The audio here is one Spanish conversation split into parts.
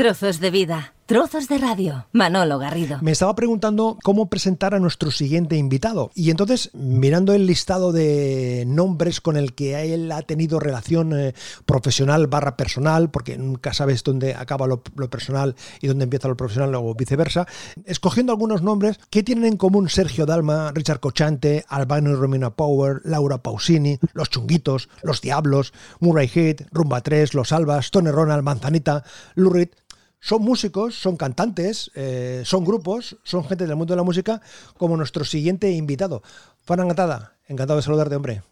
Trozos de vida. Trozos de radio. Manolo Garrido. Me estaba preguntando cómo presentar a nuestro siguiente invitado. Y entonces, mirando el listado de nombres con el que él ha tenido relación eh, profesional barra personal, porque nunca sabes dónde acaba lo, personal y dónde empieza lo profesional o viceversa, escogiendo algunos nombres, ¿qué tienen en común Sergio Dalma, Richard Cochante, Albano y Romina Power, Laura Pausini, Los Chunguitos, Los Diablos, Murray Heat, Rumba 3, Los Albas, Tony Ronald, Manzanita, Lurid? Son músicos, son cantantes, eh, son grupos, son gente del mundo de la música, como nuestro siguiente invitado. Fran Angatada, encantado de saludarte, hombre.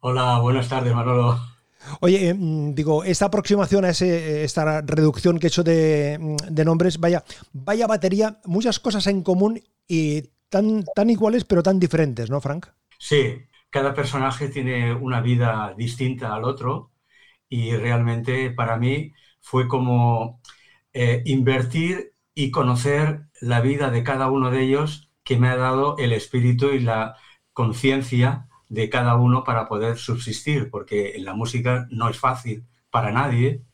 Hola, buenas tardes, Manolo. Oye, eh, mm, digo, esta aproximación a ese, esta reducción que he hecho de, mm, de, nombres, vaya, vaya batería, muchas cosas en común y tan, tan iguales pero tan diferentes, ¿no, Frank? Sí, cada personaje tiene una vida distinta al otro y realmente para mí fue como eh, invertir y conocer la vida de cada uno de ellos que me ha dado el espíritu y la conciencia de cada uno para poder subsistir, porque en la música no es fácil para nadie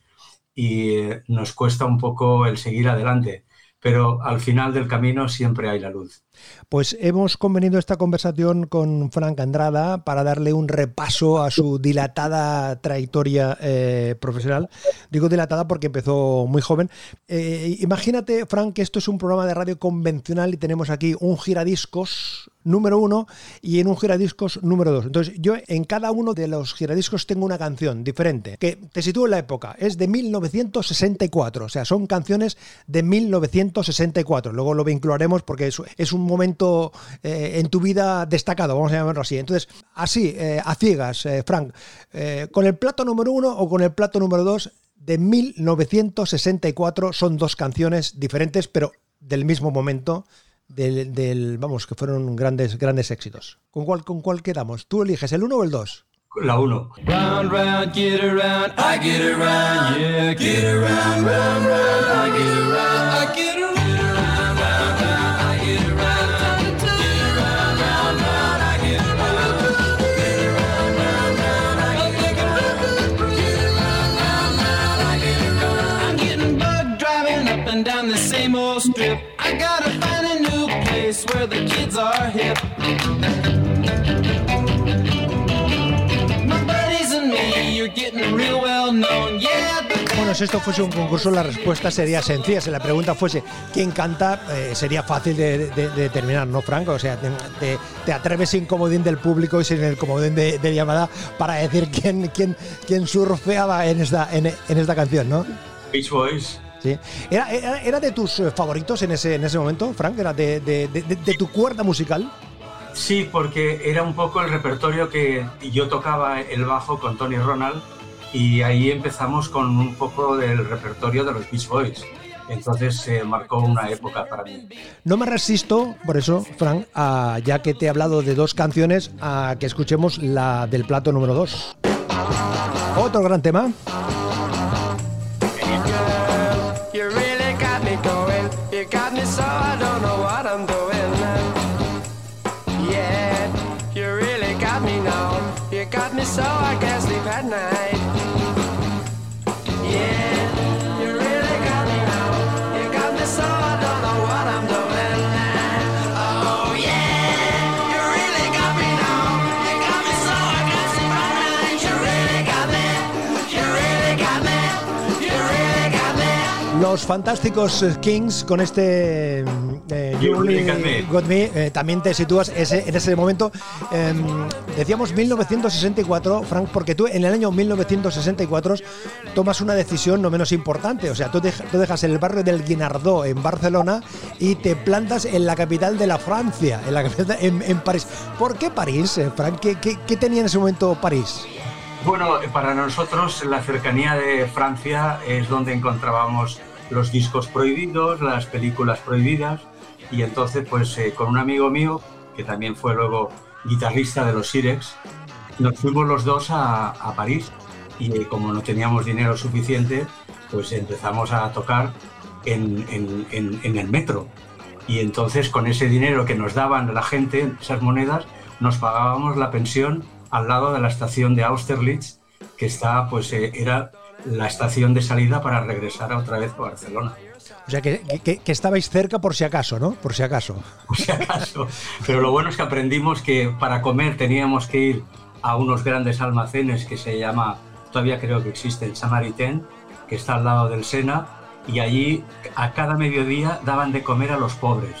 y eh, nos cuesta un poco el seguir adelante pero al final del camino siempre hay la luz. Pues hemos convenido esta conversación con Frank Andrada para darle un repaso a su dilatada trayectoria eh, profesional. Digo dilatada porque empezó muy joven. Eh, imagínate, Frank, que esto es un programa de radio convencional y tenemos aquí un giradiscos número uno y en un giradiscos número dos. Entonces, yo en cada uno de los giradiscos tengo una canción diferente que te sitúo en la época. Es de 1964, o sea, son canciones de 1964. Luego lo vincularemos porque es, un momento eh, en tu vida destacado, vamos a llamarlo así. Entonces, así, eh, a ciegas, eh, Frank, con el plato número uno o con el plato número dos de 1964 son dos canciones diferentes, pero del mismo momento del, vamos, que fueron grandes, grandes éxitos. ¿Con cuál, ¿Con cuál quedamos? ¿Tú eliges el 1 o el 2? La 1. Round, round, get around, I get around, yeah, get around, round, round, I get around, I get around. Place where the kids are hip. My buddies and me, you're getting real well known, yeah. Bueno, si esto fuese un concurso, la respuesta sería sencilla. Si la pregunta fuese quién canta, eh, sería fácil de, determinar, ¿no, Franco? O sea, te, te, atreves sin comodín del público y sin el comodín de, llamada para decir quién, quién, quién surfeaba en esta, en, en esta canción, ¿no? Beach Boys. ¿Era, era, de tus eh, favoritos en ese, en ese momento, Frank? ¿Era de, de, tu cuerda musical? Sí, porque era un poco el repertorio que yo tocaba el bajo con Tony Ronald y ahí empezamos con un poco del repertorio de los Beach Boys. Entonces se marcó una época para mí. No me resisto, por eso, Frank, ya que te he hablado de dos canciones, a que escuchemos la del plato número dos. Otro gran tema. Los fantásticos Kings con este eh, Got Me, eh, también te sitúas en ese momento. Em, decíamos 1964, Frank, porque tú en el año 1964 tomas una decisión no menos importante. O sea, tú, dejas el barrio del Guinardó en Barcelona y te plantas en la capital de la Francia, en, la en, París. ¿Por qué París, eh, Frank? ¿Qué tenía en ese momento París? Bueno, para nosotros la cercanía de Francia es donde encontrábamos los discos prohibidos, las películas prohibidas, y entonces pues eh, con un amigo mío, que también fue luego guitarrista de los Sirex, nos fuimos los dos a, París y eh, como no teníamos dinero suficiente, pues empezamos a tocar en, el metro. Y entonces con ese dinero que nos daban la gente, esas monedas, nos pagábamos la pensión al lado de la estación de Austerlitz, que está, pues eh, era la estación de salida para regresar otra vez a Barcelona. O sea, que, que, estabais cerca por si acaso, ¿no? Por si acaso. Por si acaso. Pero lo bueno es que aprendimos que para comer teníamos que ir a unos grandes almacenes que se llama, todavía creo que existe, el Samaritain, que está al lado del Sena, y allí a cada mediodía daban de comer a los pobres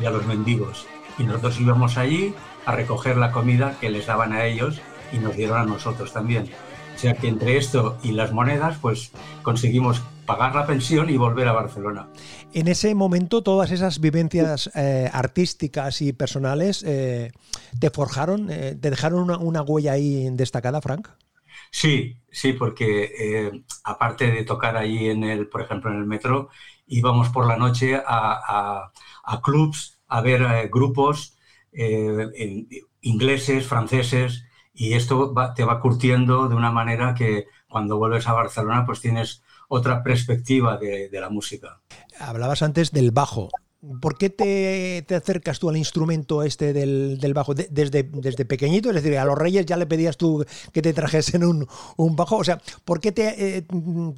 y a los mendigos. Y nosotros íbamos allí a recoger la comida que les daban a ellos y nos dieron a nosotros también. O sea que entre esto y las monedas, pues conseguimos pagar la pensión y volver a Barcelona. En ese momento, todas esas vivencias eh, artísticas y personales eh, te forjaron, eh, te dejaron una, huella ahí destacada, Frank. Sí, sí, porque aparte de tocar ahí en el, por ejemplo, en el metro, íbamos por la noche a, a clubs a ver grupos ingleses, franceses, y esto te va curtiendo de una manera que cuando vuelves a Barcelona pues tienes otra perspectiva de, la música. Hablabas antes del bajo. ¿Por qué te, acercas tú al instrumento este del, bajo desde, desde pequeñito? Es decir, a los reyes ya le pedías tú que te trajesen un, un bajo. O sea, ¿por qué te, eh,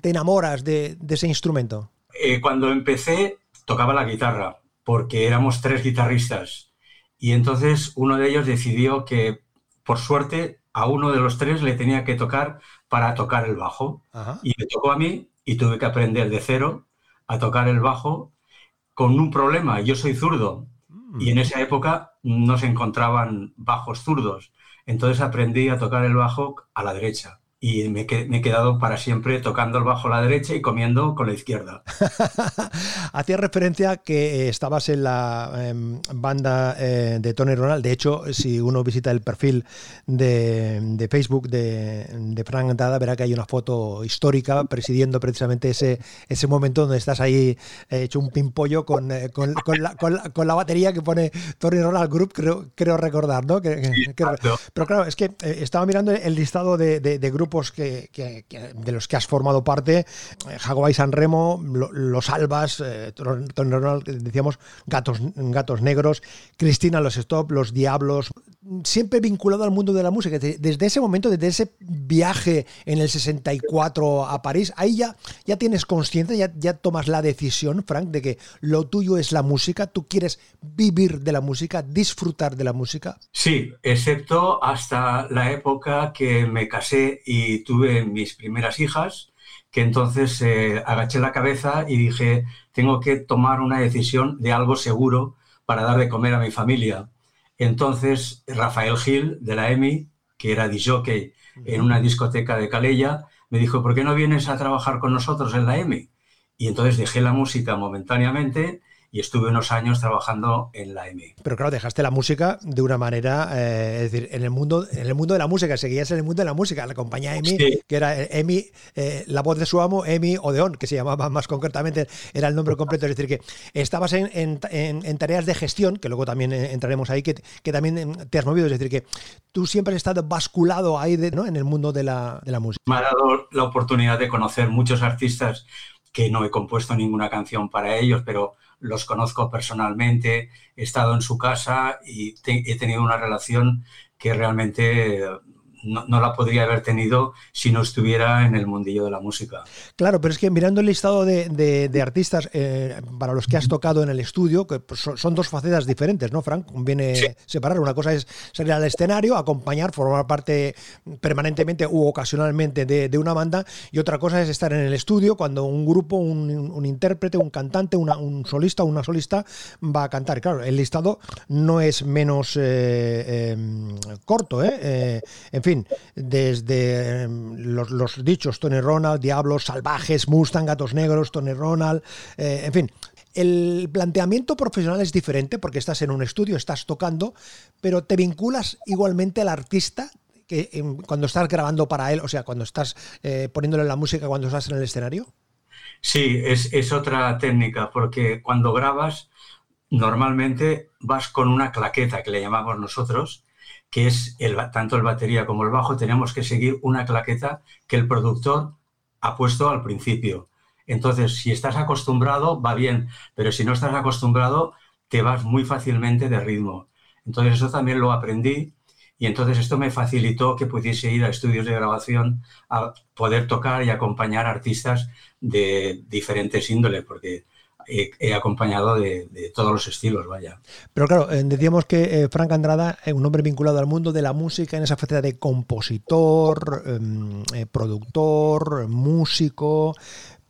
te enamoras de, ese instrumento? Eh, cuando empecé tocaba la guitarra, porque éramos tres guitarristas. Y entonces uno de ellos decidió que, por suerte, a uno de los tres le tenía que tocar para tocar el bajo. Y me tocó a mí y tuve que aprender de cero a tocar el bajo con un problema. Yo soy zurdo y en mm. esa época no se encontraban bajos zurdos. Entonces aprendí a tocar el bajo a la derecha y me, he quedado para siempre tocando el bajo a la derecha y comiendo con la izquierda. Hacía referencia que estabas en la em, banda eh, de Tony Ronald. De hecho, si uno visita el perfil de, Facebook de, de, Frank Dada, verá que hay una foto histórica presidiendo precisamente ese, ese momento donde estás ahí eh, hecho un pimpollo con, eh, con, la, con, la, batería que pone Tony Ronald Group, creo, creo recordar, ¿no? pero claro, es que estaba mirando el listado de, de grupos que, de los que has formado parte, y San Remo, Los Albas, eh, decíamos Gatos, Gatos Negros, Cristina Los Stop, Los Diablos, siempre vinculado al mundo de la música. Desde ese momento, desde ese viaje en el 64 a París, ahí ya, ya tienes consciente, ya, ya tomas la decisión, Frank, de que lo tuyo es la música, tú quieres vivir de la música, disfrutar de la música. Sí, excepto hasta la época que me casé y tuve mis primeras hijas, que entonces eh, agaché la cabeza y dije, tengo que tomar una decisión de algo seguro para dar de comer a mi familia entonces, Rafael Gil, de la EMI, que era disjockey en una discoteca de Calella, me dijo, ¿por qué no vienes a trabajar con nosotros en la EMI? Y entonces dejé la música momentáneamente y estuve unos años trabajando en la EMI. Pero claro, dejaste la música de una manera, eh, es decir, en el mundo en el mundo de la música, seguías en el mundo de la música, la compañía EMI, que era EMI, eh, la voz de su amo, EMI Odeón, que se llamaba más concretamente, era el nombre completo, es decir, que estabas en, en, tareas de gestión, que luego también eh, entraremos ahí, que, que, también te has movido, es decir, que tú siempre has estado basculado ahí ¿no? en el mundo de la, de la música. Me ha dado la oportunidad de conocer muchos artistas que no he compuesto ninguna canción para ellos, pero los conozco personalmente, he estado en su casa y he tenido una relación que realmente no, la podría haber tenido si no estuviera en el mundillo de la música. Claro, pero es que mirando el listado de, artistas eh, para los que has tocado en el estudio, que pues, son, dos facetas diferentes, ¿no, Frank? Conviene separar. Una cosa es salir al escenario, acompañar, formar parte permanentemente u ocasionalmente de, una banda, y otra cosa es estar en el estudio cuando un grupo, un, intérprete, un cantante, un solista o una solista va a cantar. Claro, el listado no es menos eh, em, corto, ¿eh? En fin, desde em, los, dichos Tony Ronald, Diablos, Salvajes, Mustang, Gatos Negros, Tony Ronald, eh, en fin. El planteamiento profesional es diferente porque estás en un estudio, estás tocando, pero te vinculas igualmente al artista que em, cuando estás grabando para él, o sea, cuando estás eh, poniéndole la música cuando estás en el escenario. Sí, es, es otra técnica, porque cuando grabas, normalmente vas con una claqueta que le llamamos nosotros, que es tanto el batería como el bajo, tenemos que seguir una claqueta que el productor ha puesto al principio. Entonces, si estás acostumbrado, va bien, pero si no estás acostumbrado, te vas muy fácilmente de ritmo. Entonces, eso también lo aprendí Y entonces esto me facilitó que pudiese ir a estudios de grabación a poder tocar y acompañar artistas de diferentes índoles, porque he, acompañado de, todos los estilos, vaya. Pero claro, eh, decíamos que eh, Frank Andrada es un hombre vinculado al mundo de la música en esa faceta de compositor, em, eh, productor, músico,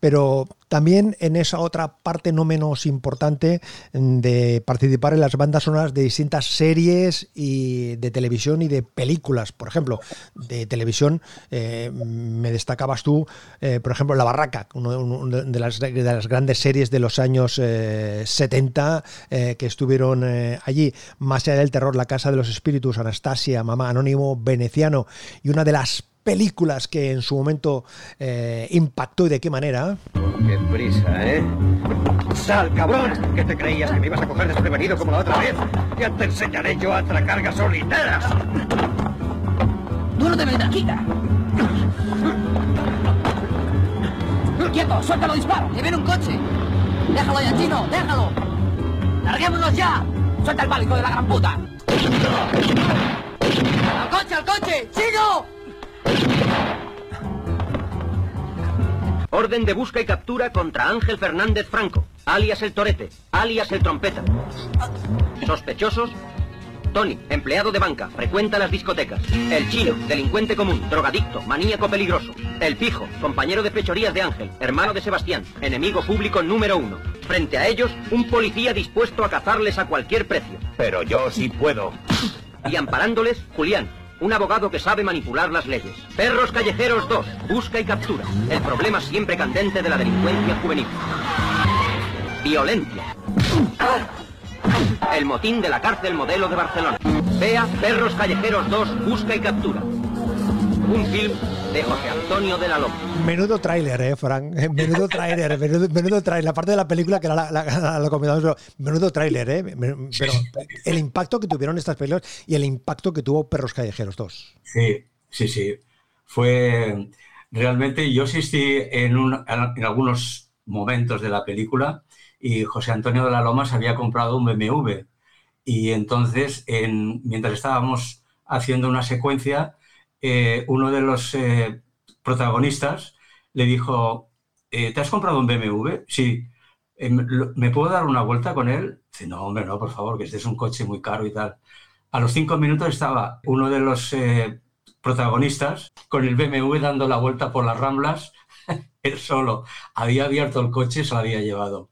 pero también en esa otra parte no menos importante de participar en las bandas sonoras de distintas series y de televisión y de películas. Por ejemplo, de televisión eh, me destacabas tú, eh, por ejemplo, La Barraca, una de, las, de, las, grandes series de los años 70 eh, que estuvieron allí. Más allá del terror, La Casa de los Espíritus, Anastasia, Mamá Anónimo, Veneciano y una de las películas que en su momento eh, impactó y de qué manera. Qué prisa, ¿eh? ¡Sal, cabrón! ¿Qué te creías que me ibas a coger desprevenido como la otra vez? Ya te enseñaré yo a atracar gasolineras. ¡Tú no te metas, quita! ¡Quieto! ¡Suéltalo, disparo! ¡Que viene un coche! ¡Déjalo ya, chino! ¡Déjalo! ¡Larguémonos ya! ¡Suelta el pálico de la gran puta! ¡Al coche, al coche! ¡Chino! Orden de busca y captura contra Ángel Fernández Franco, alias el Torete, alias el Trompeta. Sospechosos, Tony, empleado de banca, frecuenta las discotecas. El chino, delincuente común, drogadicto, maníaco peligroso. El pijo, compañero de fechorías de Ángel, hermano de Sebastián, enemigo público número uno. Frente a ellos, un policía dispuesto a cazarles a cualquier precio. Pero yo sí puedo. Y amparándoles, Julián, un abogado que sabe manipular las leyes. Perros Callejeros 2. Busca y captura. El problema siempre candente de la delincuencia juvenil. Violencia. El motín de la cárcel modelo de Barcelona. Vea Perros Callejeros 2. Busca y captura. Un film de José Antonio de la Loma. Menudo tráiler, eh, Frank. Menudo tráiler, menudo, menudo tráiler. La parte de la película que era la, la, la, menudo tráiler, eh. Pero el impacto que tuvieron estas películas y el impacto que tuvo Perros Callejeros 2. Sí, sí, sí. Fue realmente, yo asistí en, un, en algunos momentos de la película y José Antonio de la Loma se había comprado un BMW. Y entonces, en, mientras estábamos haciendo una secuencia, eh, uno de los eh, protagonistas le dijo, eh, ¿te has comprado un BMW? Sí. ¿Me puedo dar una vuelta con él? Dice, no, hombre, no, por favor, que este es un coche muy caro y tal. A los cinco minutos estaba uno de los protagonistas con el BMW dando la vuelta por las ramblas, él solo. Había abierto el coche y se lo había llevado.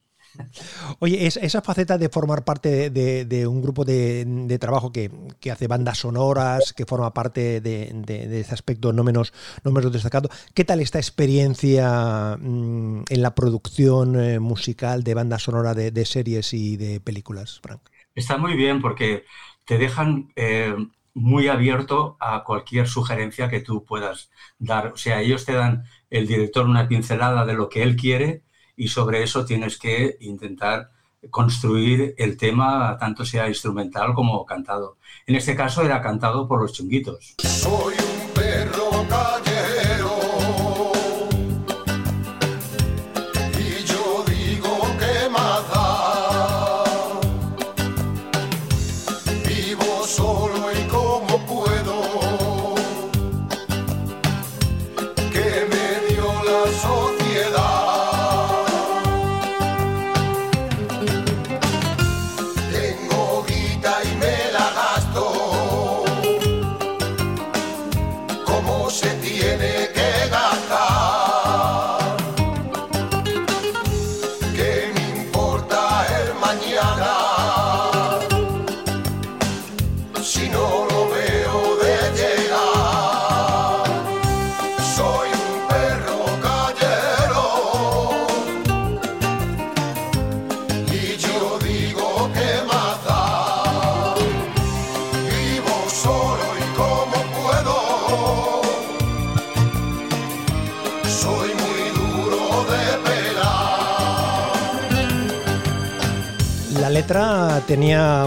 Oye, esa faceta de formar parte de, un grupo de, trabajo que, hace bandas sonoras, que forma parte de, ese aspecto no menos, no menos destacado, ¿qué tal esta experiencia mm, en la producción eh, musical de bandas sonora de, series y de películas, Frank? Está muy bien porque te dejan eh, muy abierto a cualquier sugerencia que tú puedas dar. O sea, ellos te dan el director una pincelada de lo que él quiere y sobre eso tienes que intentar construir el tema, tanto sea instrumental como cantado. En este caso era cantado por los chunguitos.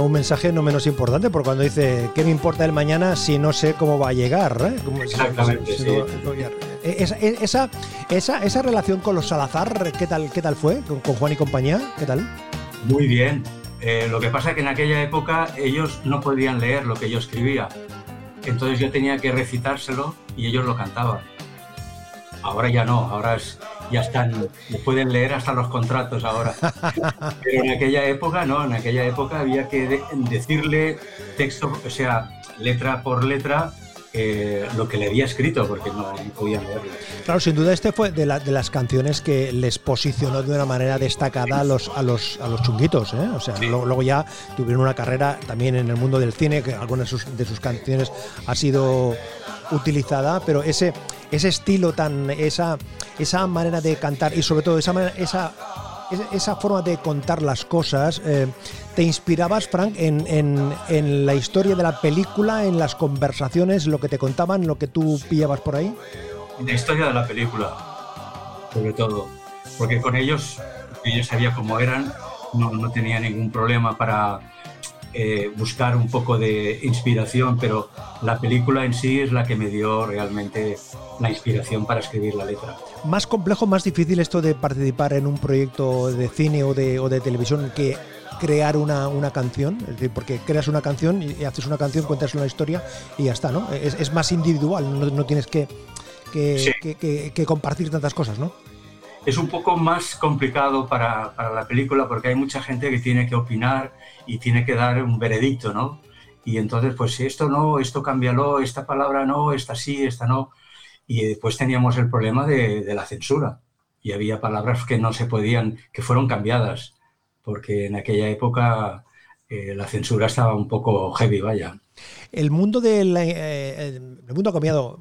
Un mensaje no menos importante, porque cuando dice, ¿qué me importa el mañana si no sé cómo va a llegar? ¿eh? Exactamente, esa, esa, esa, relación con los Salazar, ¿qué tal, qué tal fue? ¿Con, Juan y compañía? ¿Qué tal? Muy bien. Eh, lo que pasa es que en aquella época ellos no podían leer lo que yo escribía. entonces yo tenía que recitárselo y ellos lo cantaban. Ahora ya no, ahora es, ya están, pueden leer hasta los contratos ahora. Pero en aquella época no, en aquella época había que de- decirle texto, o sea, letra por letra, eh, lo que le había escrito, porque no, no podían leerlo. Claro, sin duda este fue de, la- de las canciones que les posicionó de una manera destacada a los, a los, a los chunguitos. ¿eh? O sea, lo- luego, ya tuvieron una carrera también en el mundo del cine, que algunas de sus, de sus canciones ha sido utilizada, pero ese, ese estilo tan, esa, esa manera de cantar y sobre todo esa, manera- esa, esa- forma de contar las cosas, eh, ¿te inspirabas, Frank, en, en- en la historia de la película, en las conversaciones, lo que te contaban, lo que tú pillabas por ahí? La historia de la película, sobre todo, porque con ellos, yo sabía cómo eran, no, no tenía ningún problema para eh, buscar un poco de inspiración, pero la película en sí es la que me dio realmente la inspiración para escribir la letra. más complejo, más difícil esto de participar en un proyecto de cine o de, o de televisión que crear una, una canción, es decir, porque creas una canción y haces una canción, cuentas una historia y ya está, ¿no? Es, es más individual, no, no tienes que, que, Sí. que- que- que compartir tantas cosas, ¿no? Es un poco más complicado para, para la película porque hay mucha gente que tiene que opinar y tiene que dar un veredicto, ¿no? Y entonces, pues esto no, esto cámbialo, esta palabra no, esta sí, esta no. Y después teníamos el problema de, la censura. Y había palabras que no se podían, que fueron cambiadas, porque en aquella época eh, la censura estaba un poco heavy, vaya. El mundo de la- eh, el mundo ha cambiado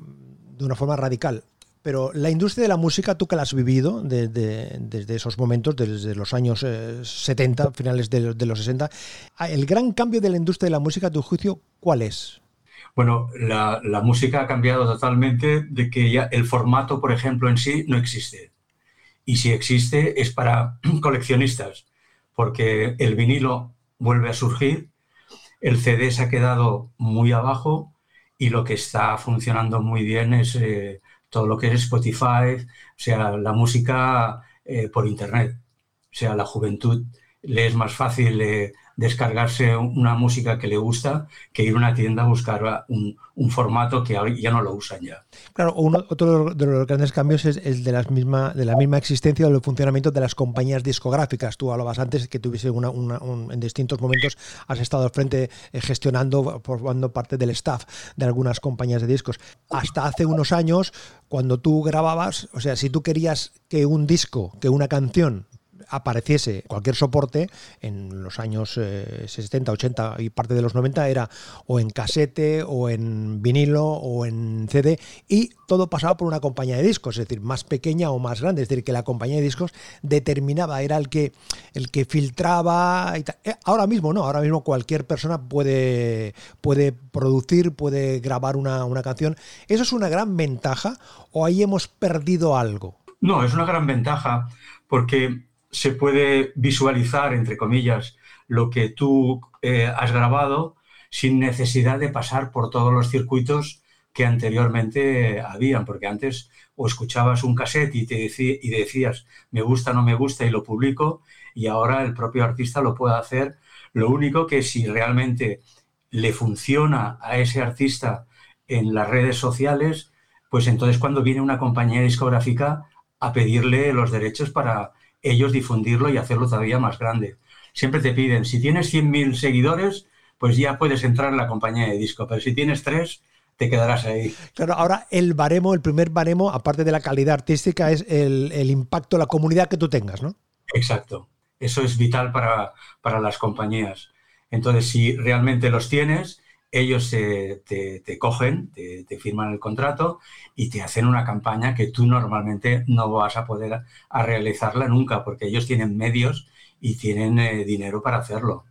de una forma radical, pero la industria de la música, tú que la has vivido desde, esos momentos, desde los años eh, 70, finales de, los 60, ah, el gran cambio de la industria de la música, a tu juicio, ¿cuál es? Bueno, la, la música ha cambiado totalmente de que ya el formato, por ejemplo, en sí no existe. Y si existe es para coleccionistas, porque el vinilo vuelve a surgir, el CD se ha quedado muy abajo y lo que está funcionando muy bien es eh, todo lo que es Spotify, o sea, la música eh, por Internet. O sea, la juventud le es más fácil eh, descargarse una música que le gusta que ir a una tienda a buscar un, formato que ya no lo usan ya. Claro, otro de los grandes cambios es el de, las misma, de la misma existencia o del funcionamiento de las compañías discográficas. Tú hablabas antes que tuviese una, una- un- en distintos momentos has estado al frente eh, gestionando, formando parte del staff de algunas compañías de discos. Hasta hace unos años, cuando tú grababas, o sea, si tú querías que un disco, que una canción apareciese cualquier soporte en los años eh, 60, 80 y parte de los 90 era o en casete o en vinilo o en CD y todo pasaba por una compañía de discos, es decir, más pequeña o más grande, es decir, que la compañía de discos determinaba, era el que el que filtraba. Eh, Ahora mismo no, ahora mismo cualquier persona puede puede producir, puede grabar una, una canción. ¿Eso es una gran ventaja o ahí hemos perdido algo? No, es una gran ventaja porque se puede visualizar, entre comillas, lo que tú eh, has grabado sin necesidad de pasar por todos los circuitos que anteriormente habían, porque antes o escuchabas un cassette y, te y decías me gusta, no me gusta y lo publico, y ahora el propio artista lo puede hacer. Lo único que si realmente le funciona a ese artista en las redes sociales, pues entonces cuando viene una compañía discográfica a pedirle los derechos para ellos difundirlo y hacerlo todavía más grande. Siempre te piden, si tienes 100.000 seguidores, pues ya puedes entrar en la compañía de disco, pero si tienes tres, te quedarás ahí. Claro, ahora el baremo, el primer baremo, aparte de la calidad artística, es el, el impacto, la comunidad que tú tengas, ¿no? Exacto. Eso es vital para, para las compañías. Entonces, si realmente los tienes, ellos eh, te, te cogen, te, te firman el contrato y te hacen una campaña que tú normalmente no vas a poder a, realizarla nunca, porque ellos tienen medios y tienen eh, dinero para hacerlo.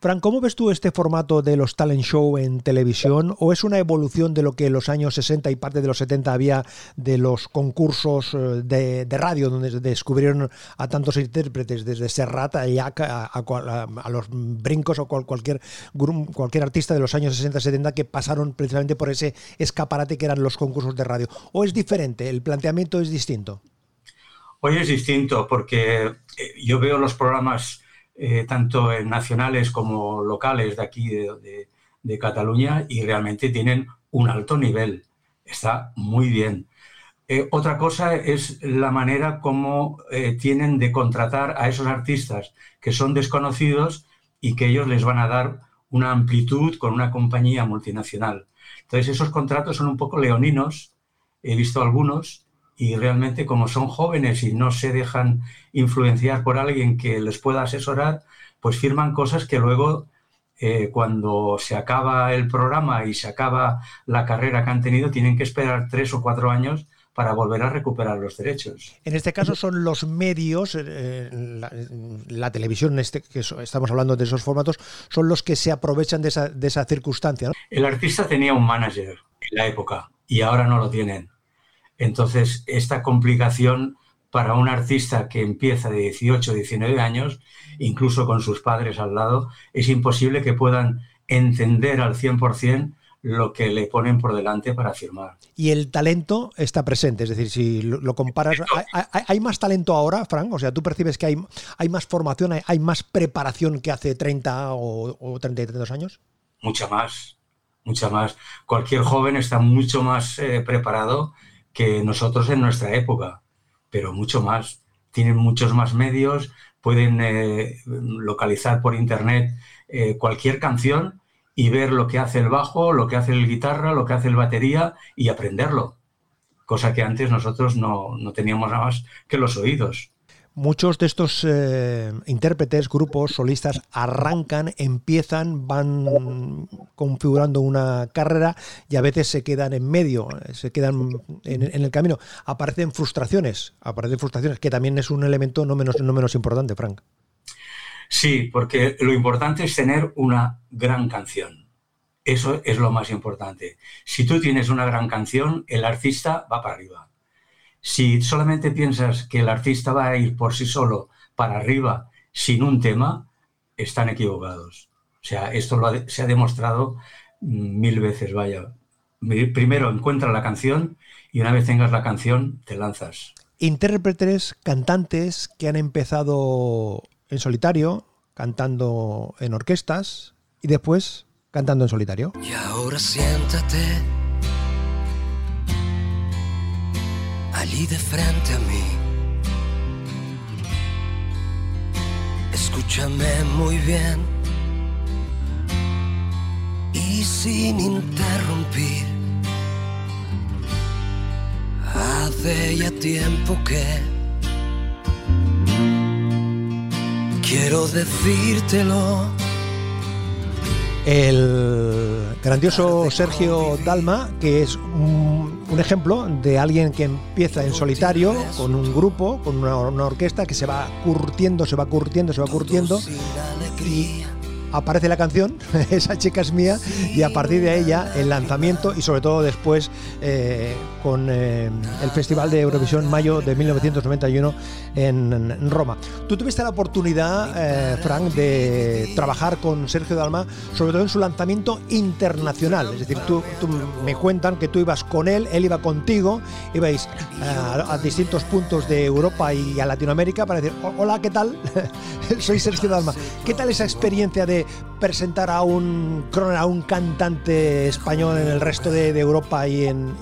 Fran, ¿cómo ves tú este formato de los talent show en televisión? ¿O es una evolución de lo que en los años 60 y parte de los 70 había de los concursos eh, de, radio, donde descubrieron a tantos intérpretes, desde Serrat a Jack, a, a los brincos o cual- cualquier, cualquier artista de los años 60-70 que pasaron precisamente por ese escaparate que eran los concursos de radio? ¿O es diferente? ¿El planteamiento es distinto? Hoy es distinto porque eh, yo veo los programas eh, tanto en nacionales como locales de aquí de, Cataluña y realmente tienen un alto nivel. Está muy bien. Eh, otra cosa es la manera como eh, tienen de contratar a esos artistas que son desconocidos y que ellos les van a dar una amplitud con una compañía multinacional. Entonces esos contratos son un poco leoninos, he visto algunos, y realmente como son jóvenes y no se dejan influenciar por alguien que les pueda asesorar, pues firman cosas que luego eh, cuando se acaba el programa y se acaba la carrera que han tenido, tienen que esperar tres o cuatro años para volver a recuperar los derechos. En este caso son los medios, eh, la, televisión, este, que estamos hablando de esos formatos, son los que se aprovechan de esa, de esa circunstancia. El artista tenía un manager en la época y ahora no lo tienen. Entonces, esta complicación para un artista que empieza de 18, 19 años, incluso con sus padres al lado, es imposible que puedan entender al 100% lo que le ponen por delante para firmar. Y el talento está presente, es decir, si lo, comparas, ¿hay, más talento ahora, Frank? O sea, ¿tú percibes que hay, hay más formación, hay, más preparación que hace 30 o, o 32 años? Mucha más, mucha más. Cualquier joven está mucho más eh, preparado que nosotros en nuestra época, pero mucho más. Tienen muchos más medios, pueden eh, localizar por internet eh, cualquier canción y ver lo que hace el bajo, lo que hace el guitarra, lo que hace el batería y aprenderlo. Cosa que antes nosotros no, teníamos nada más que los oídos. Muchos de estos eh, intérpretes, grupos, solistas arrancan, empiezan, van configurando una carrera y a veces se quedan en medio, se quedan en, el camino. Aparecen frustraciones, aparecen frustraciones, que también es un elemento no menos, no menos importante, Frank. Sí, porque lo importante es tener una gran canción. Eso es lo más importante. Si tú tienes una gran canción, el artista va para arriba. Si solamente piensas que el artista va a ir por sí solo para arriba sin un tema, están equivocados. O sea, esto se ha demostrado mil veces, vaya. Primero encuentra la canción y una vez tengas la canción, te lanzas. Intérpretes, cantantes que han empezado en solitario, cantando en orquestas y después cantando en solitario. Y ahora siéntate allí de frente a mí. Escúchame muy bien y sin interrumpir. Hace ya tiempo que quiero decírtelo. El grandioso Sergio Dalma, que es un, ejemplo de alguien que empieza en solitario, con un grupo, con una, orquesta, que se va curtiendo, se va curtiendo, se va curtiendo. Aparece la canción, esa chica es mía, y a partir de ella el lanzamiento y sobre todo después eh, con eh, el Festival de Eurovisión mayo de 1991 en, Roma. Tú tuviste la oportunidad, eh, Frank, de trabajar con Sergio Dalma, sobre todo en su lanzamiento internacional. Es decir, tú, me cuentan que tú ibas con él, él iba contigo, ibais a, a distintos puntos de Europa y a Latinoamérica para decir, hola, ¿qué tal? Soy Sergio Dalma. ¿Qué tal esa experiencia de presentar a un, a un cantante español en el resto de, Europa y en,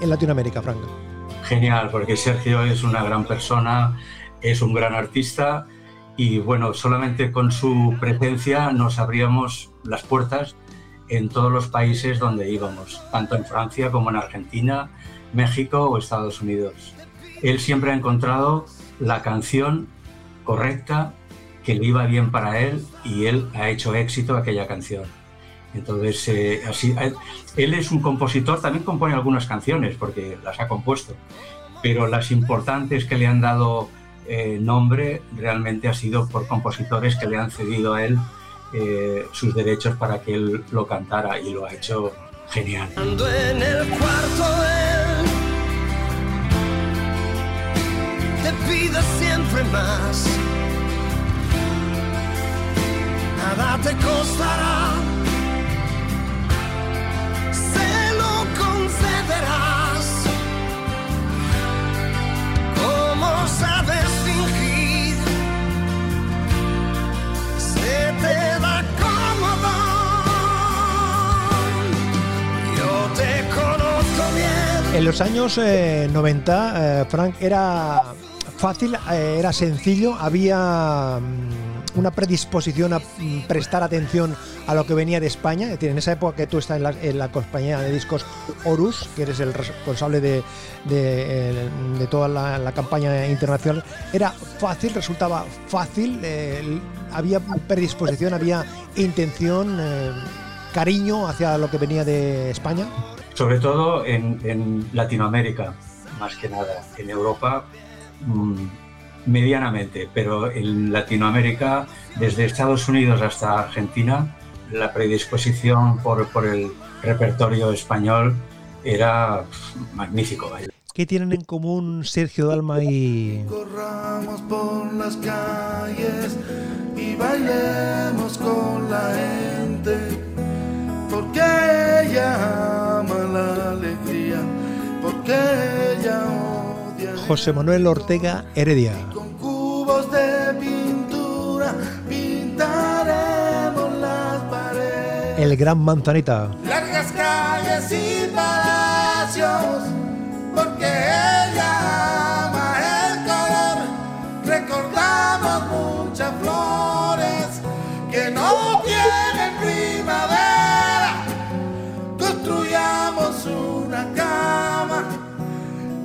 Latinoamérica, Frank? Genial, porque Sergio es una gran persona, es un gran artista y bueno, solamente con su presencia nos abríamos las puertas en todos los países donde íbamos, tanto en Francia como en Argentina, México o Estados Unidos. Él siempre ha encontrado la canción correcta que le iba bien para él y él ha hecho éxito aquella canción. Entonces, eh, así, él es un compositor, también compone algunas canciones porque las ha compuesto, pero las importantes que le han dado eh, nombre realmente ha sido por compositores que le han cedido a él eh, sus derechos para que él lo cantara y lo ha hecho genial. en el cuarto te pido siempre más nada te costará. Se lo concederás. Como sabes fingir, se te da cómodo. Yo te En los años eh, 90, eh, Frank, era fácil, eh, era sencillo, había mm, una predisposición a prestar atención a lo que venía de España. Es decir, en esa época que tú estás en la, compañía de discos Horus, que eres el responsable de, eh, toda la, campaña internacional, era fácil, resultaba fácil, eh, había predisposición, había intención, eh, cariño hacia lo que venía de España. sobre todo en, en Latinoamérica, más que nada. En Europa, mm, medianamente, pero en Latinoamérica, desde Estados Unidos hasta Argentina, la predisposición por, por el repertorio español era magnífico. ¿Qué tienen en común Sergio Dalma y Corramos por las calles y bailemos con la gente, porque ella ama la alegría, porque ella odia. José Manuel Ortega Heredia? Con cubos de pintura pintaremos las paredes. El gran Manzanita. largas calles y palacios, porque ella ama el color. Recordamos muchas flores que no tienen primavera. Construyamos una cama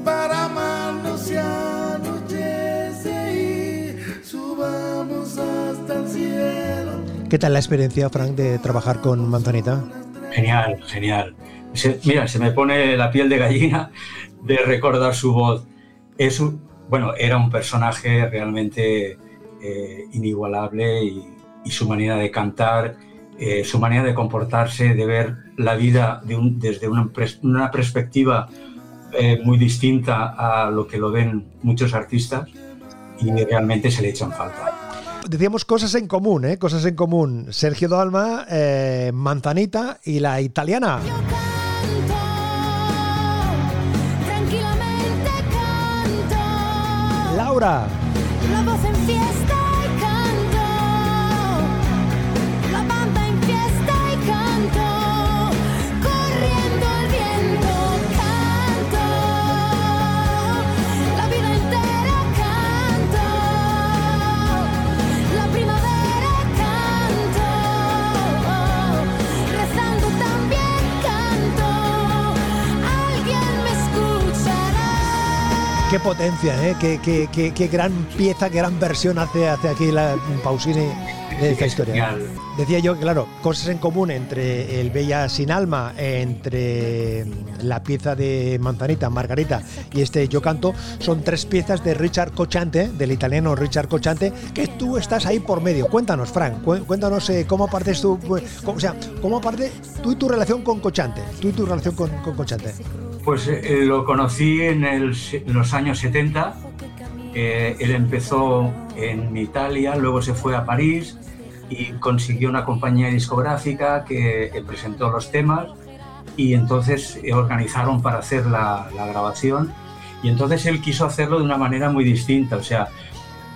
para anochece y subamos hasta el cielo. ¿Qué tal la experiencia, Frank, de trabajar con Manzanita? Genial, genial. Se- mira, se me pone la piel de gallina de recordar su voz. Es un- bueno, era un personaje realmente eh, inigualable y, y su manera de cantar, eh, su manera de comportarse, de ver la vida de un- desde una, pres- una perspectiva eh, muy distinta a lo que lo ven muchos artistas y realmente se le echan falta. Decíamos cosas en común, ¿eh? Cosas en común. Sergio Dalma, eh, Manzanita y la italiana. Tranquilamente canto. Laura. Qué potencia, ¿eh? Qué, qué- qué- gran pieza, qué gran versión hace, hace aquí la Pausini de esta Es historia. Decía yo claro, cosas en común entre el Bella sin alma, entre la pieza de Manzanita, Margarita y este Yo canto, son tres piezas de Richard Cochante, del italiano Richard Cochante, que tú estás ahí por medio. Cuéntanos, Frank, cu- cuéntanos eh, cómo partes tú, cómo- o sea, cómo parte tú y tu relación con Cochante, tú y tu relación con, con Cochante. Pues eh, lo conocí en, el en los años 70. Eh, él empezó en Italia, luego se fue a París y consiguió una compañía discográfica que presentó los temas y entonces eh, organizaron para hacer la, la grabación y entonces él quiso hacerlo de una manera muy distinta, o sea,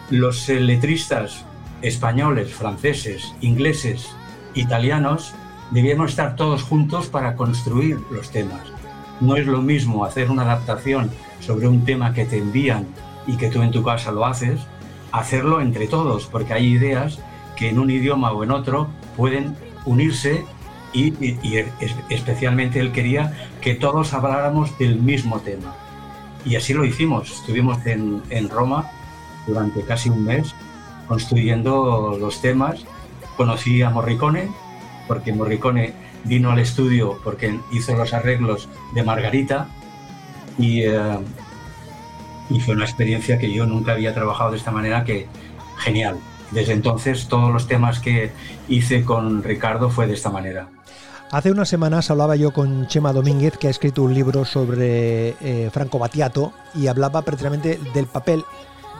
los eh, letristas españoles, franceses, ingleses, italianos debíamos estar todos juntos para construir los temas. No es lo mismo hacer una adaptación sobre un tema que te envían y que tú en tu casa lo haces, hacerlo entre todos, porque hay ideas que en un idioma o en otro pueden unirse y, y- y es- especialmente él quería que todos habláramos del mismo tema. Y así lo hicimos. Estuvimos en, en Roma durante casi un mes construyendo los temas. Conocí a Morricone, porque Morricone vino al estudio porque hizo los arreglos de Margarita y, eh, y fue una experiencia que yo nunca había trabajado de esta manera que genial. Desde entonces todos los temas que hice con Ricardo fue de esta manera. Hace unas semanas hablaba yo con Chema Domínguez, que ha escrito un libro sobre eh, Franco Battiato, y hablaba precisamente del papel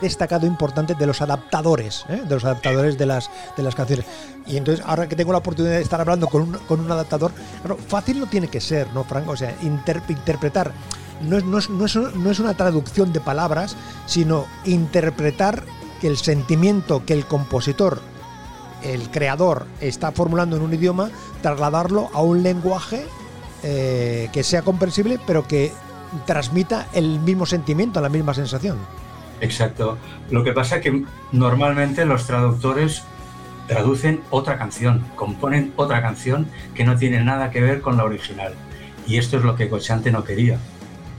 destacado importante de los adaptadores, ¿eh? de los adaptadores de las, de las canciones. Y entonces, ahora que tengo la oportunidad de estar hablando con un, con un adaptador, claro, fácil no tiene que ser, ¿no, Franco? O sea, inter- interpretar no es, no, es, no, es, no es una traducción de palabras, sino interpretar que el sentimiento que el compositor el creador está formulando en un idioma, trasladarlo a un lenguaje eh, que sea comprensible, pero que transmita el mismo sentimiento, la misma sensación. Exacto. Lo que pasa es que normalmente los traductores traducen otra canción, componen otra canción que no tiene nada que ver con la original. Y esto es lo que Cochante no quería.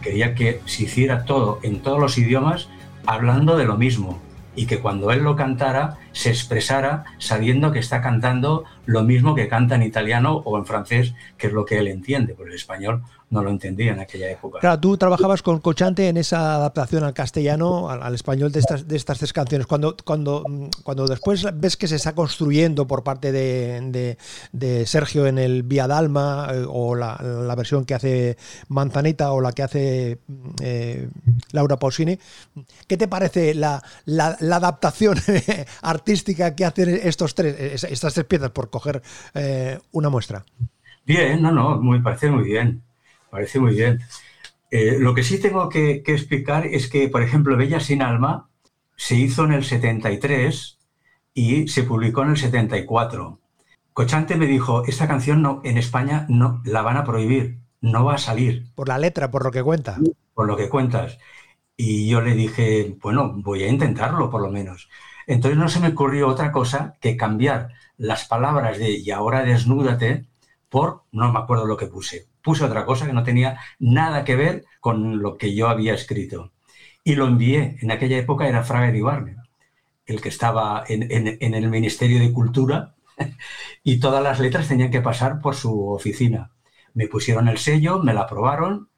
Quería que se hiciera todo en todos los idiomas hablando de lo mismo y que cuando él lo cantara se expresara sabiendo que está cantando lo mismo que canta en italiano o en francés, que es lo que él entiende, porque el español no lo entendía en aquella época. Claro, tú trabajabas con Cochante en esa adaptación al castellano, al, al español de estas, de estas tres canciones. Cuando, cuando, mm, cuando después ves que se está construyendo por parte de, de- de Sergio en el Vía Dalma, eh, o la, la versión que hace Manzanita o la que hace mm, eh, Laura Pausini, ¿qué te parece la, la- la adaptación artística que hacen estos tres, es- estas tres piezas, por coger eh, una muestra? Bien, no, no, me parece muy bien. Parece muy bien. Eh, lo que sí tengo que, que explicar es que, por ejemplo, Bella sin alma se hizo en el 73 y se publicó en el 74. Cochante me dijo, esta canción no, en España no la van a prohibir, no va a salir, Por la letra, por lo que cuenta. por lo que cuentas. Y yo le dije, bueno, voy a intentarlo por lo menos. Entonces no se me ocurrió otra cosa que cambiar las palabras de y ahora desnúdate por, no me acuerdo lo que puse. Puse otra cosa que no tenía nada que ver con lo que yo había escrito. Y lo envié. En aquella época era Fraga Ibarne, el que estaba en, en- en el Ministerio de Cultura y todas las letras tenían que pasar por su oficina. Me pusieron el sello, me la aprobaron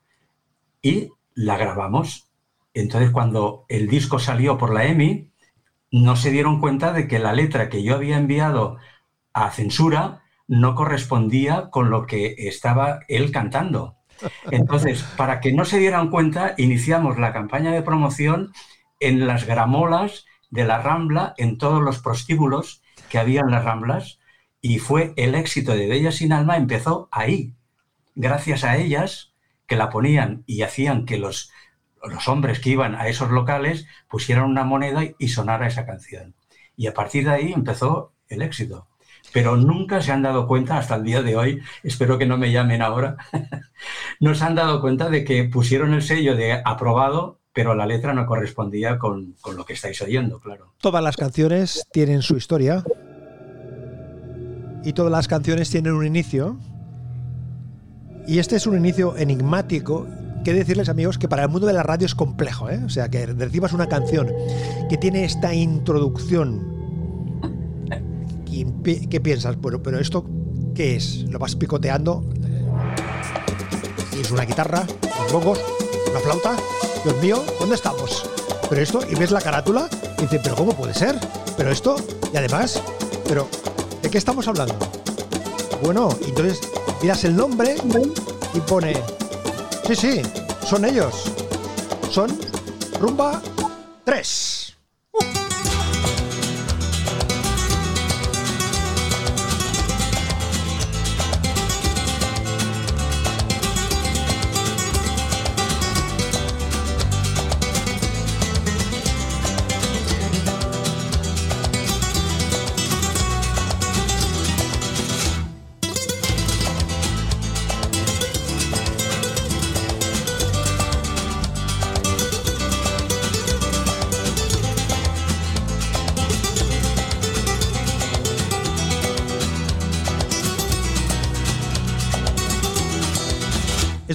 y la grabamos. Entonces, cuando el disco salió por la EMI, no se dieron cuenta de que la letra que yo había enviado a censura no correspondía con lo que estaba él cantando. Entonces, para que no se dieran cuenta, iniciamos la campaña de promoción en las gramolas de la Rambla, en todos los prostíbulos que había en las Ramblas, y fue el éxito de Bella sin alma, empezó ahí, gracias a ellas que la ponían y hacían que los, los hombres que iban a esos locales pusieran una moneda y sonara esa canción. Y a partir de ahí empezó el éxito. Pero nunca se han dado cuenta hasta el día de hoy, espero que no me llamen ahora, no se han dado cuenta de que pusieron el sello de aprobado, pero la letra no correspondía con, con lo que estáis oyendo, claro. Todas las canciones tienen su historia y todas las canciones tienen un inicio. Y este es un inicio enigmático. Que decirles, amigos, que para el mundo de la radio es complejo, ¿eh? O sea, que recibas una canción que tiene esta introducción. ¿Qué piensas? Bueno, pero esto, ¿qué es? ¿Lo vas picoteando? ¿Y es una guitarra? ¿Unos bongos? ¿Una flauta? Dios mío, ¿dónde estamos? Pero esto, y ves la carátula, y dices, ¿pero cómo puede ser? Pero esto, y además, pero, ¿de qué estamos hablando? Bueno, entonces miras el nombre y pone, sí, sí, son ellos. Son Rumba 3.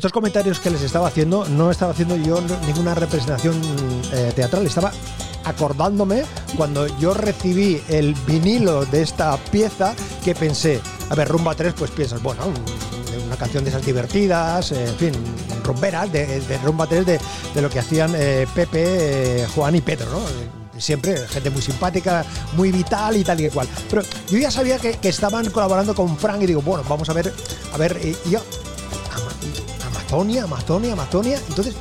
Estos comentarios que les estaba haciendo, no estaba haciendo yo ninguna representación eh, teatral, estaba acordándome cuando yo recibí el vinilo de esta pieza que pensé, a ver, Rumba 3, pues piensas, bueno, un- una canción de esas divertidas, eh, en fin, rumberas, de, Rumba 3, de, de lo que hacían eh, Pepe, Juan y Pedro, ¿no? Siempre gente muy simpática, muy vital y tal y cual. Pero yo ya sabía que, que estaban colaborando con Frank y digo, bueno, vamos a ver, a ver, y yo, Amazonia, Amazonia, Amazonia. Entonces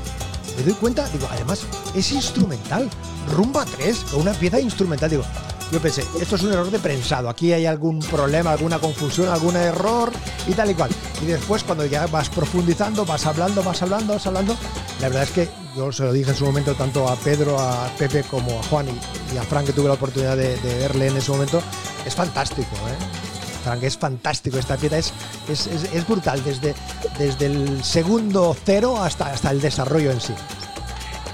me doy cuenta, digo, además es instrumental. Rumba 3, con una pieza instrumental. Digo, yo pensé, esto es un error de prensado. Aquí hay algún problema, alguna confusión, algún error y tal y cual. Y después, cuando ya vas profundizando, vas hablando, vas hablando, vas hablando. La verdad es que yo se lo dije en su momento tanto a Pedro, a Pepe como a Juan y, a Frank, que tuve la oportunidad de, de verle en ese momento. Es fantástico, ¿eh? Frank, es fantástico. Esta pieza es, es, es- brutal, desde, desde el segundo cero hasta, hasta el desarrollo en sí.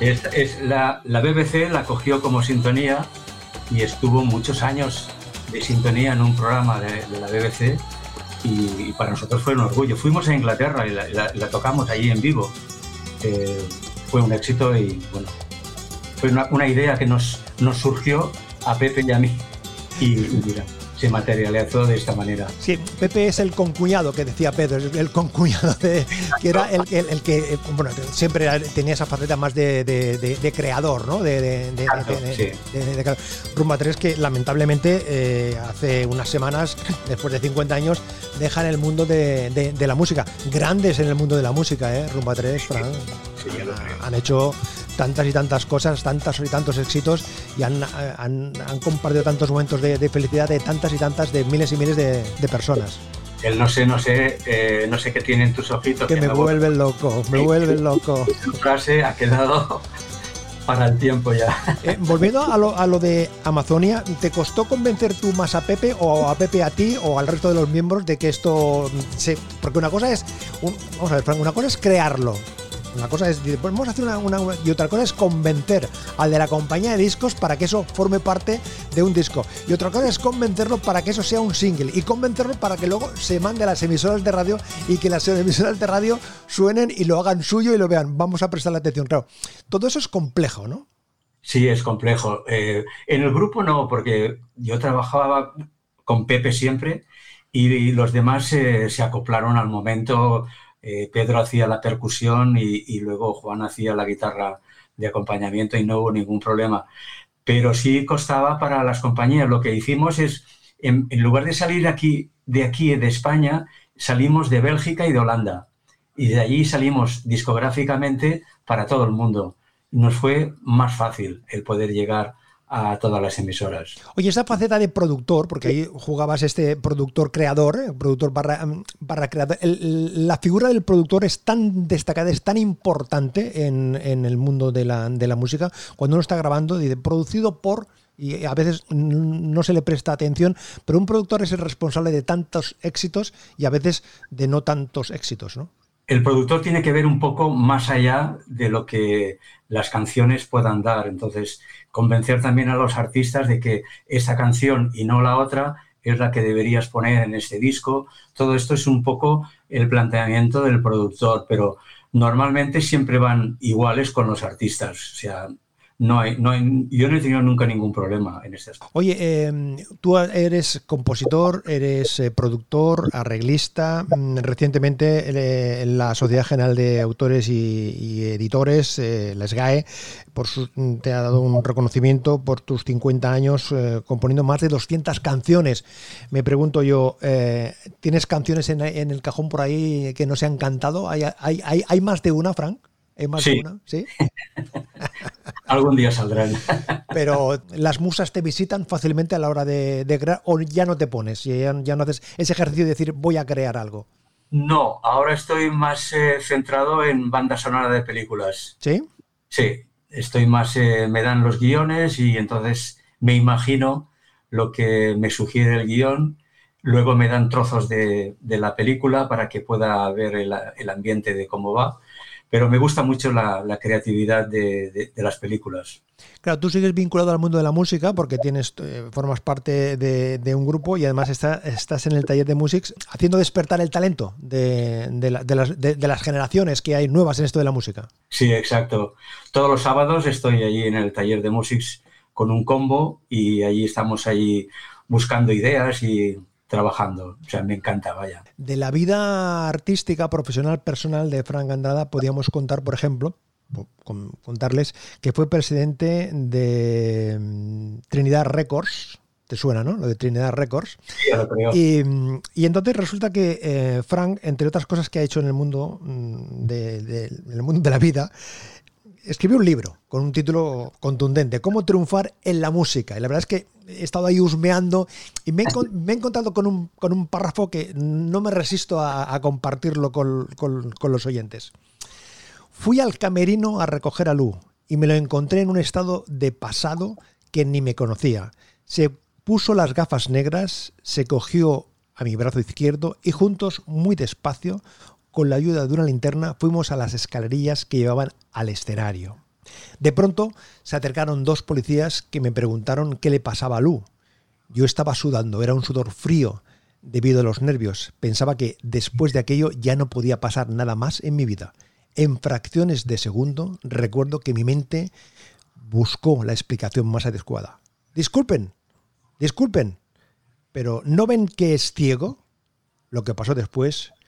Es, la, la BBC la cogió como sintonía y estuvo muchos años de sintonía en un programa de, la BBC y, para nosotros fue un orgullo. Fuimos a Inglaterra y la tocamos allí en vivo. Eh, fue un éxito y bueno, fue una, una idea que nos, nos surgió a Pepe y a mí y, y mira, se materializó de esta manera. Sí, Pepe es el concuñado que decía Pedro, el concuñado de, que era el, el- el que, bueno, siempre tenía esa faceta más de, de- de- de creador, ¿no? De, Claro, sí. Rumba 3 que lamentablemente eh, hace unas semanas, después de 50 años, dejan el mundo de, la música. Grandes en el mundo de la música, ¿eh? Rumba 3, Fran. Sí, creo. han hecho tantas y tantas cosas, tantas y tantos éxitos y han, han- han compartido tantos momentos de, de felicidad de tantas y tantas, de miles y miles de, de personas. El no sé, no sé, eh, no sé qué tienen tus ojitos. Que me vuelven loco, me Sí. vuelven loco. Esa frase ha quedado para el tiempo ya. Eh, volviendo a lo, a lo de Amazonia, ¿te costó convencer tú más a Pepe o a Pepe a ti o al resto de los miembros de que esto se... Porque una cosa es, un- vamos a ver, Frank, una cosa es crearlo. Una cosa es, pues vamos a hacer una, una- y otra cosa es convencer al de la compañía de discos para que eso forme parte de un disco. Y otra cosa es convencerlo para que eso sea un single. Y convencerlo para que luego se mande a las emisoras de radio y que las emisoras de radio suenen y lo hagan suyo y lo vean. Vamos a prestarle atención. Claro, todo eso es complejo, ¿no? Sí, es complejo. Eh, en el grupo no, porque yo trabajaba con Pepe siempre y, los demás eh, se acoplaron al momento. Eh, Pedro hacía la percusión y, luego Juan hacía la guitarra de acompañamiento y no hubo ningún problema. Pero sí costaba para las compañías. Lo que hicimos es, en, en lugar de salir aquí, de aquí, de España, salimos de Bélgica y de Holanda. Y de allí salimos discográficamente para todo el mundo. Nos fue más fácil el poder llegar a todas las emisoras. Oye, esa faceta de productor, porque ahí jugabas este productor creador, eh, productor barra, barra creador, el- el- la figura del productor es tan destacada, es tan importante en, en el mundo de la, de la música, cuando uno está grabando, dice, producido por, y a veces no se le presta atención, pero un productor es el responsable de tantos éxitos y a veces de no tantos éxitos, ¿no? El productor tiene que ver un poco más allá de lo que las canciones puedan dar. Entonces, convencer también a los artistas de que esta canción y no la otra es la que deberías poner en este disco. Todo esto es un poco el planteamiento del productor, pero normalmente siempre van iguales con los artistas. O sea, no hay, no hay- yo no he tenido nunca ningún problema en este aspecto. Oye, eh, tú eres compositor, eres eh, productor, arreglista. mm, Recientemente eh, la Sociedad General de Autores y, Editores, eh, la SGAE, por su- mm, te ha dado un reconocimiento por tus 50 años componiendo más de 200 canciones. Me pregunto yo, ¿tienes canciones en, en el cajón por ahí que no se han cantado? ¿Hay, hay, hay, hay más de una, Frank? ¿Hay más de Sí. una? ¿Sí? Algún día saldrán. Pero las musas te visitan fácilmente a la hora de, de crear o ya no te pones, ya, ya no haces ese ejercicio de decir voy a crear algo. No, ahora estoy más eh, centrado en banda sonora de películas. ¿Sí? Sí, estoy más, eh, me dan los guiones y entonces me imagino lo que me sugiere el guion. Luego me dan trozos de, de la película para que pueda ver el, el ambiente de cómo va. Pero me gusta mucho la, la creatividad de, de- de las películas. Claro, tú sigues vinculado al mundo de la música porque tienes, eh, formas parte de, de un grupo y además está- estás en el taller de Musics haciendo despertar el talento la- las, de las generaciones que hay nuevas en esto de la música. Sí, exacto. Todos los sábados estoy allí en el taller de Musics con un combo y allí estamos allí buscando ideas y trabajando. O sea, me encanta, vaya. De la vida artística, profesional, personal de Frank Andrada, podíamos contar, por ejemplo, contarles que fue presidente de mm, Trinidad Records. ¿Te suena, no? Lo de Trinidad Records. Sí, lo. Y, mm, y entonces resulta que eh, Frank, entre otras cosas que ha hecho en el mundo mm, de, de- en el mundo de la vida, escribió un libro con un título contundente, Cómo triunfar en la música. Y la verdad es que he estado ahí husmeando y me he, encontrado con un, párrafo que no me resisto a, compartirlo con- con los oyentes. Fui al camerino a recoger a Lu y me lo encontré en un estado de pasado que ni me conocía. Se puso las gafas negras, se cogió a mi brazo izquierdo y juntos, muy despacio, con la ayuda de una linterna, fuimos a las escalerillas que llevaban al escenario. De pronto se acercaron dos policías que me preguntaron qué le pasaba a Lu. Yo estaba sudando, era un sudor frío debido a los nervios. Pensaba que después de aquello ya no podía pasar nada más en mi vida. En fracciones de segundo recuerdo que mi mente buscó la explicación más adecuada. Disculpen, disculpen, pero ¿no ven que es ciego? Lo que pasó después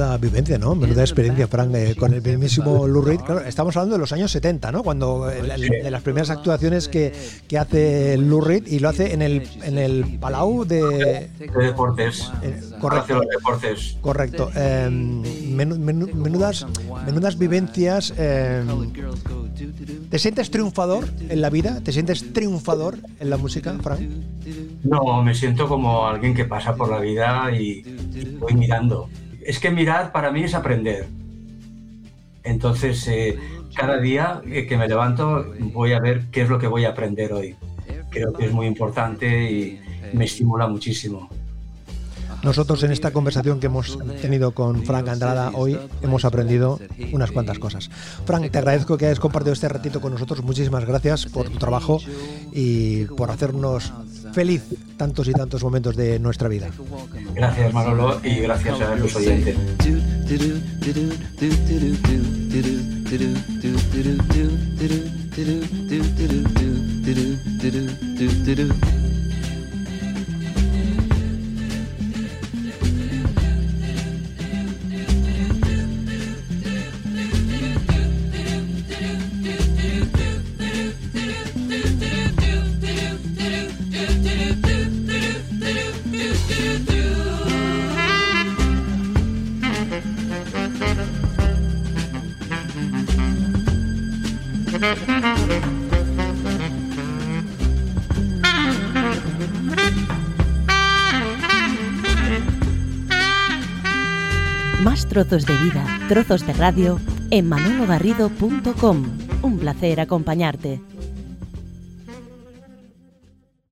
Menuda vivencia, ¿no? Menuda experiencia, Frank, eh, con el mismísimo Lou Reed. Claro, estamos hablando de los años 70, ¿no? Cuando de las primeras actuaciones que, que hace Lou Reed y lo hace en el, en el Palau de... De deportes. Eh, correcto. los deportes. Correcto. Eh, menu- menu- menudas, menudas vivencias. eh, ¿Te sientes triunfador en la vida? ¿Te sientes triunfador en la música, Frank? No, me siento como alguien que pasa por la vida y, y voy mirando. Es que mirar para mí es aprender. Entonces, eh, cada día que me levanto voy a ver qué es lo que voy a aprender hoy. Creo que es muy importante y me estimula muchísimo. Nosotros en esta conversación que hemos tenido con Frank Andrada hoy hemos aprendido unas cuantas cosas. Frank, te agradezco que hayas compartido este ratito con nosotros. Muchísimas gracias por tu trabajo y por hacernos feliz tantos y tantos momentos de nuestra vida. Gracias Manolo y gracias a los oyentes. Trozos de vida, trozos de radio en manologarrido.com. Un placer acompañarte.